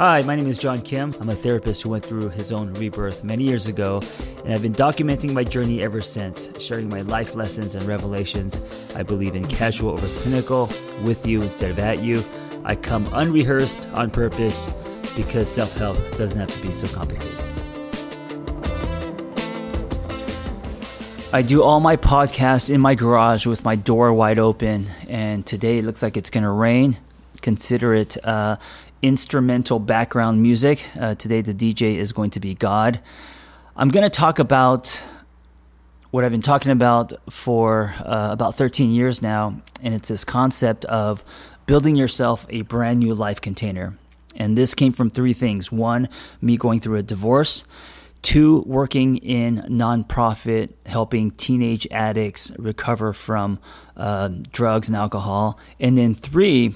Hi, my name is John Kim. I'm a therapist who went through his own rebirth many years ago, and I've been documenting my journey ever since, sharing my life lessons and revelations. I believe in casual over clinical, with you instead of at you. I come unrehearsed on purpose because self help doesn't have to be so complicated. I do all my podcasts in my garage with my door wide open, and today it looks like it's going to rain. Consider it uh, instrumental background music. Uh, today, the DJ is going to be God. I'm going to talk about what I've been talking about for uh, about 13 years now, and it's this concept of building yourself a brand new life container. And this came from three things one, me going through a divorce. Two, working in nonprofit, helping teenage addicts recover from uh, drugs and alcohol. And then three,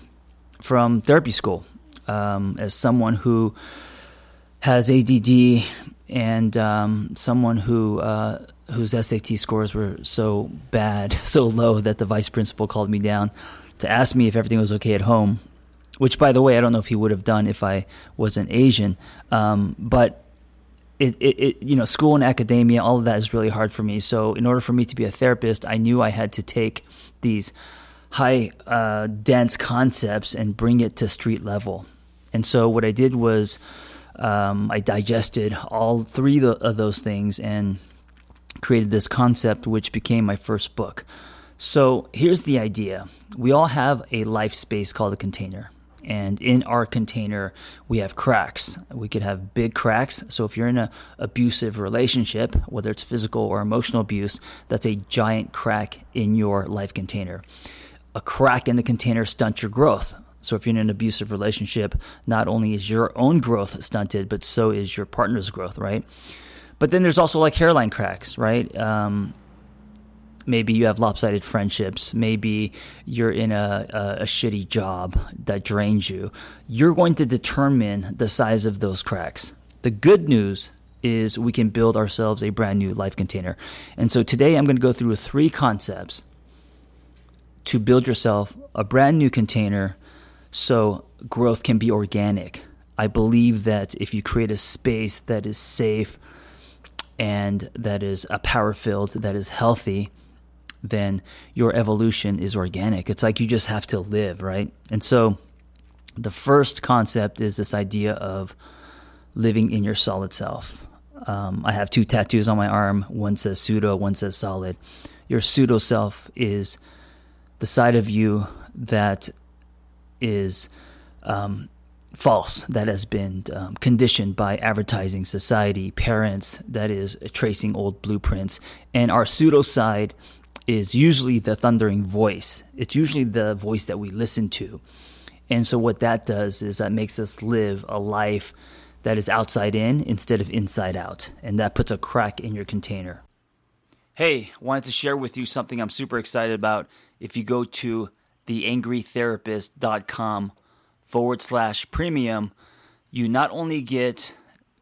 from therapy school um, as someone who has ADD and um, someone who uh, whose SAT scores were so bad, so low that the vice principal called me down to ask me if everything was okay at home. Which, by the way, I don't know if he would have done if I wasn't Asian. Um, but it, it, it, you know, school and academia, all of that is really hard for me. So, in order for me to be a therapist, I knew I had to take these high, uh, dense concepts and bring it to street level. And so what I did was um, I digested all three of those things and created this concept, which became my first book. So here's the idea we all have a life space called a container. And in our container, we have cracks. We could have big cracks. So if you're in an abusive relationship, whether it's physical or emotional abuse, that's a giant crack in your life container. A crack in the container stunts your growth. So if you're in an abusive relationship, not only is your own growth stunted, but so is your partner's growth, right? But then there's also like hairline cracks, right? Um, maybe you have lopsided friendships. Maybe you're in a, a, a, shitty job that drains you. You're going to determine the size of those cracks. The good news is we can build ourselves a brand new life container. And so today I'm going to go through three concepts to build yourself a brand new container so growth can be organic. I believe that if you create a space that is safe and that is a power filled, that is healthy, then your evolution is organic. It's like you just have to live, right? And so the first concept is this idea of living in your solid self. Um, I have two tattoos on my arm. One says pseudo, one says solid. Your pseudo self is the side of you that is um, false, that has been um, conditioned by advertising society, parents, that is tracing old blueprints. And our pseudo side is usually the thundering voice. It's usually the voice that we listen to. And so, what that does is that makes us live a life that is outside in instead of inside out. And that puts a crack in your container. Hey, wanted to share with you something I'm super excited about. If you go to theangrytherapist.com forward slash premium, you not only get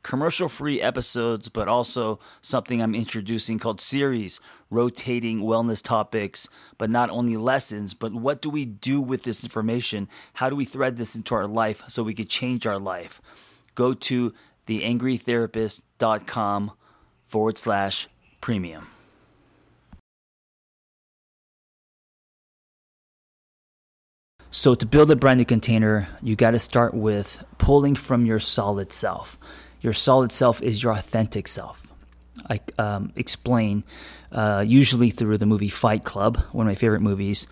commercial free episodes, but also something I'm introducing called series, rotating wellness topics, but not only lessons, but what do we do with this information? How do we thread this into our life so we could change our life? Go to theangrytherapist.com forward slash premium. So to build a brand new container, you got to start with pulling from your solid self. Your solid self is your authentic self. I um, explain uh, usually through the movie Fight Club, one of my favorite movies.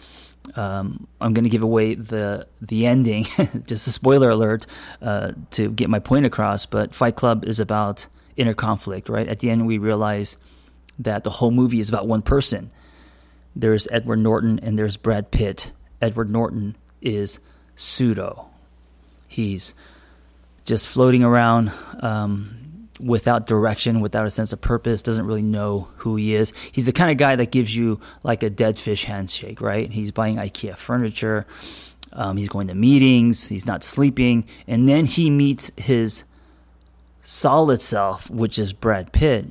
Um, I'm going to give away the the ending, just a spoiler alert, uh, to get my point across. But Fight Club is about inner conflict, right? At the end, we realize that the whole movie is about one person. There's Edward Norton and there's Brad Pitt. Edward Norton is pseudo. He's just floating around um, without direction, without a sense of purpose, doesn't really know who he is. He's the kind of guy that gives you like a dead fish handshake, right? He's buying IKEA furniture, um, he's going to meetings, he's not sleeping, and then he meets his solid self, which is Brad Pitt.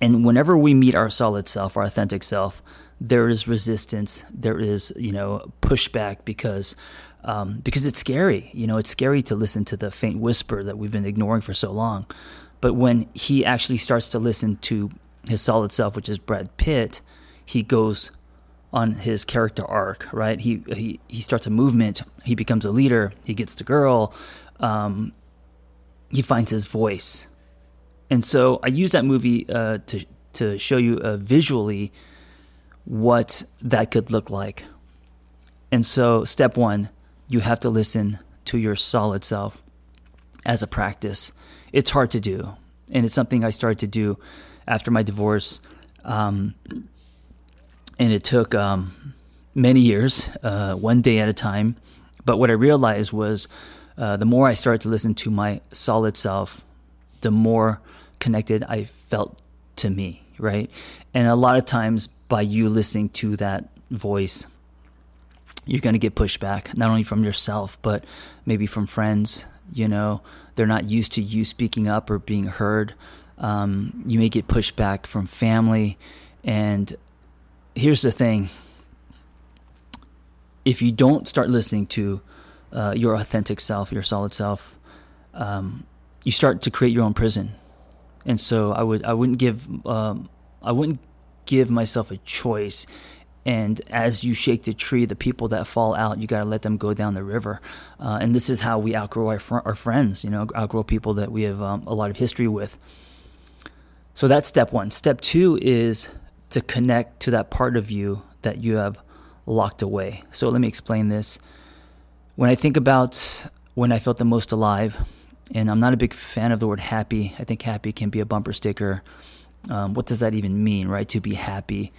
And whenever we meet our solid self, our authentic self, there is resistance, there is you know pushback because um, because it's scary. You know, it's scary to listen to the faint whisper that we've been ignoring for so long. But when he actually starts to listen to his solid self, which is Brad Pitt, he goes on his character arc, right? He he he starts a movement. He becomes a leader. He gets the girl. Um, he finds his voice, and so I use that movie uh, to to show you uh, visually what that could look like. And so, step one, you have to listen to your solid self as a practice. It's hard to do, and it's something I started to do after my divorce. Um, and it took um, many years, uh, one day at a time. But what I realized was uh, the more I started to listen to my solid self, the more connected I felt to me, right? And a lot of times, by you listening to that voice, you're going to get pushback, not only from yourself, but maybe from friends. You know, they're not used to you speaking up or being heard. Um, you may get pushback from family. And here's the thing if you don't start listening to uh, your authentic self, your solid self, um, you start to create your own prison. And so I would I wouldn't give um, I wouldn't give myself a choice. And as you shake the tree, the people that fall out, you got to let them go down the river. Uh, and this is how we outgrow our, fr- our friends, you know, outgrow people that we have um, a lot of history with. So that's step one. Step two is to connect to that part of you that you have locked away. So let me explain this. When I think about when I felt the most alive, and I'm not a big fan of the word happy, I think happy can be a bumper sticker. Um, what does that even mean, right? To be happy.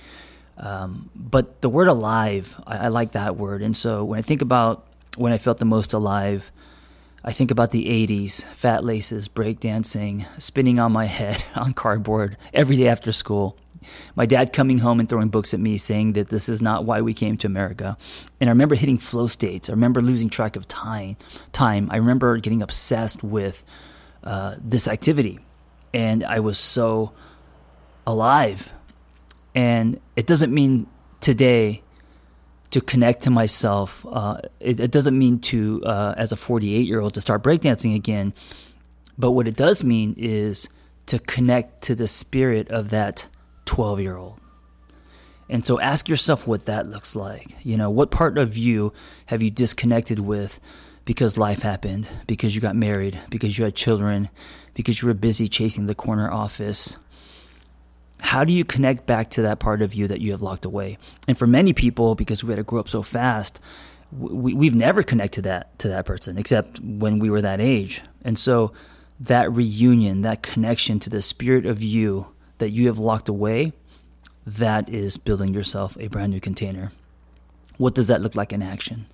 Um, but the word alive, I, I like that word. And so when I think about when I felt the most alive, I think about the 80s, fat laces, breakdancing, spinning on my head on cardboard every day after school my dad coming home and throwing books at me saying that this is not why we came to America. And I remember hitting flow states. I remember losing track of time. Time. I remember getting obsessed with uh, this activity, and I was so alive. And it doesn't mean today to connect to myself. Uh, it, it, doesn't mean to, uh, as a 48 year old, to start breakdancing again. But what it does mean is to connect to the spirit of that 12 year old. And so ask yourself what that looks like. You know, what part of you have you disconnected with because life happened, because you got married, because you had children, because you were busy chasing the corner office? How do you connect back to that part of you that you have locked away? And for many people, because we had to grow up so fast, we, we've never connected that to that person except when we were that age. And so that reunion, that connection to the spirit of you that you have locked away, that is building yourself a brand new container. What does that look like in action?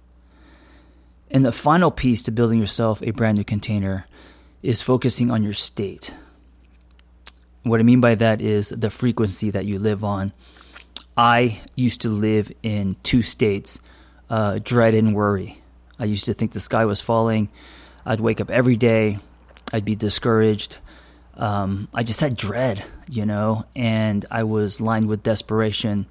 And the final piece to building yourself a brand new container is focusing on your state. What I mean by that is the frequency that you live on. I used to live in two states uh, dread and worry. I used to think the sky was falling. I'd wake up every day. I'd be discouraged um, I just had dread, you know, and I was lined with desperation.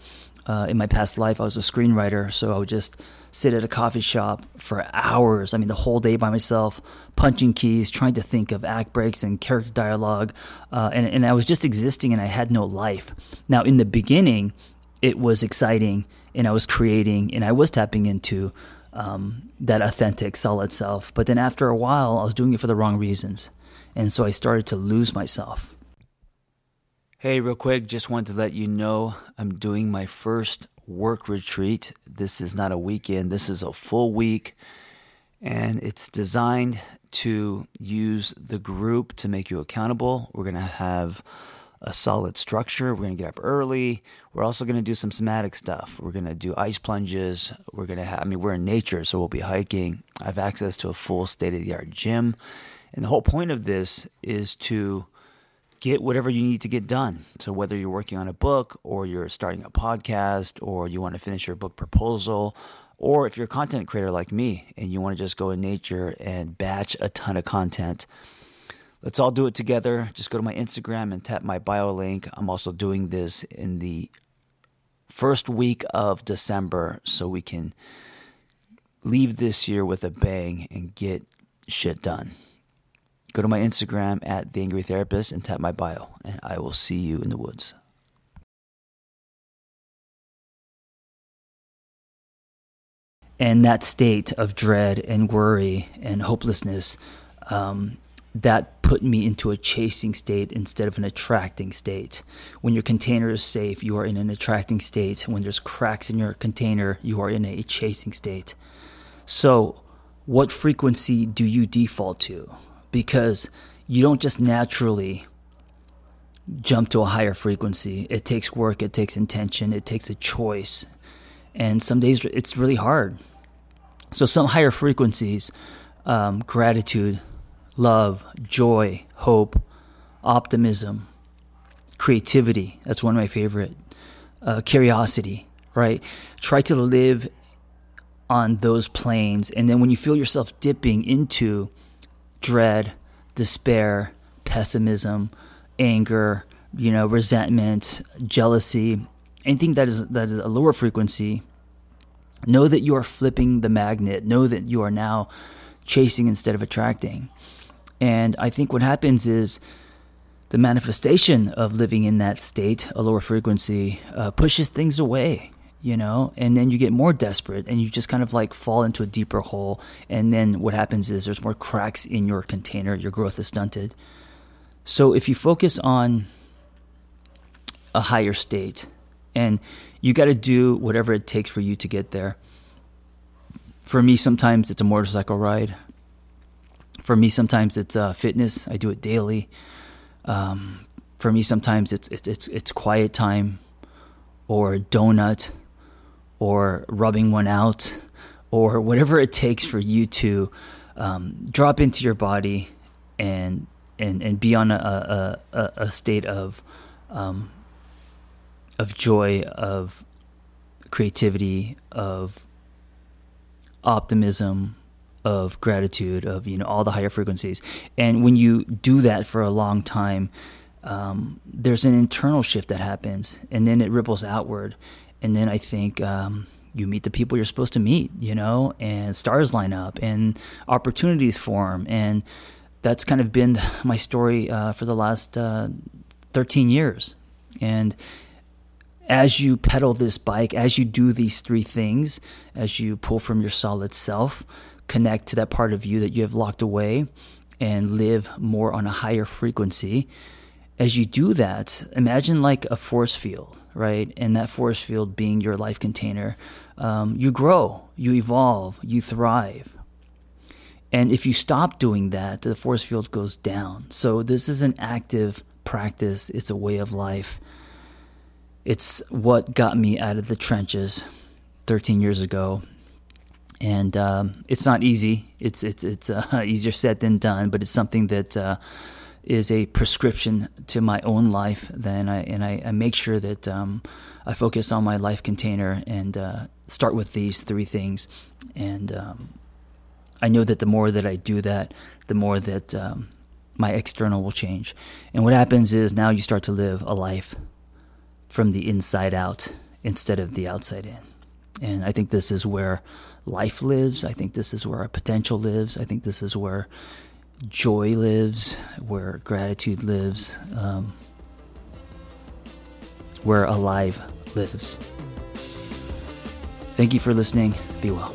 Uh, in my past life, I was a screenwriter, so I would just sit at a coffee shop for hours. I mean, the whole day by myself, punching keys, trying to think of act breaks and character dialogue, uh, and and I was just existing, and I had no life. Now, in the beginning, it was exciting, and I was creating, and I was tapping into um, that authentic, solid self. But then after a while, I was doing it for the wrong reasons. And so I started to lose myself. Hey, real quick, just wanted to let you know I'm doing my first work retreat. This is not a weekend, this is a full week. And it's designed to use the group to make you accountable. We're going to have a solid structure. We're going to get up early. We're also going to do some somatic stuff. We're going to do ice plunges. We're going to have, I mean, we're in nature, so we'll be hiking. I have access to a full state of the art gym. And the whole point of this is to get whatever you need to get done. So whether you're working on a book or you're starting a podcast or you want to finish your book proposal or if you're a content creator like me and you want to just go in nature and batch a ton of content, let's all do it together. Just go to my Instagram and tap my bio link. I'm also doing this in the first week of December so we can leave this year with a bang and get shit done. Go to my Instagram at the Angry Therapist and tap my bio, and I will see you in the woods. And that state of dread and worry and hopelessness, um, that put me into a chasing state instead of an attracting state. When your container is safe, you are in an attracting state. When there's cracks in your container, you are in a chasing state. So, what frequency do you default to? Because you don't just naturally jump to a higher frequency. It takes work, it takes intention, it takes a choice. And some days it's really hard. So, some higher frequencies, um, gratitude, love, joy, hope, optimism, creativity. That's one of my favorite. Uh, curiosity, right? Try to live on those planes. And then when you feel yourself dipping into dread, despair, pessimism, anger, you know, resentment, jealousy, anything that is that is a lower frequency, know that you are flipping the magnet. Know that you are now chasing instead of attracting. And I think what happens is the manifestation of living in that state, a lower frequency, uh, pushes things away you know, and then you get more desperate and you just kind of like fall into a deeper hole. And then what happens is there's more cracks in your container, your growth is stunted. So if you focus on a higher state and you got to do whatever it takes for you to get there. For me, sometimes it's a motorcycle ride. For me, sometimes it's uh, fitness. I do it daily. Um, for me, sometimes it's, it's it's it's quiet time, or donut, or rubbing one out or whatever it takes for you to um, drop into your body and and and be on a a, a state of um, of joy, of creativity, of optimism, of gratitude, of you know all the higher frequencies. And when you do that for a long time, um, there's an internal shift that happens, and then it ripples outward and then I think um, you meet the people you're supposed to meet, you know, and stars line up and opportunities form, and that's kind of been my story uh, for the last uh, 13 years. And as you pedal this bike, as you do these three things, as you pull from your solid self, connect to that part of you that you have locked away, and live more on a higher frequency as you do that, imagine like a force field, right? And that force field being your life container. Um, you grow, you evolve, you thrive. And if you stop doing that, the force field goes down. So this is an active practice, it's a way of life. It's what got me out of the trenches 13 years ago. And um, it's not easy. It's it's it's uh, easier said than done, but it's something that uh, is a prescription to my own life, then I and I, I make sure that um, I focus on my life container and uh, start with these three things. And um, I know that the more that I do that, the more that um, my external will change. And what happens is now you start to live a life from the inside out instead of the outside in. And I think this is where life lives. I think this is where our potential lives. I think this is where joy lives, where gratitude lives, um, where alive lives. Thank you for listening. Be well.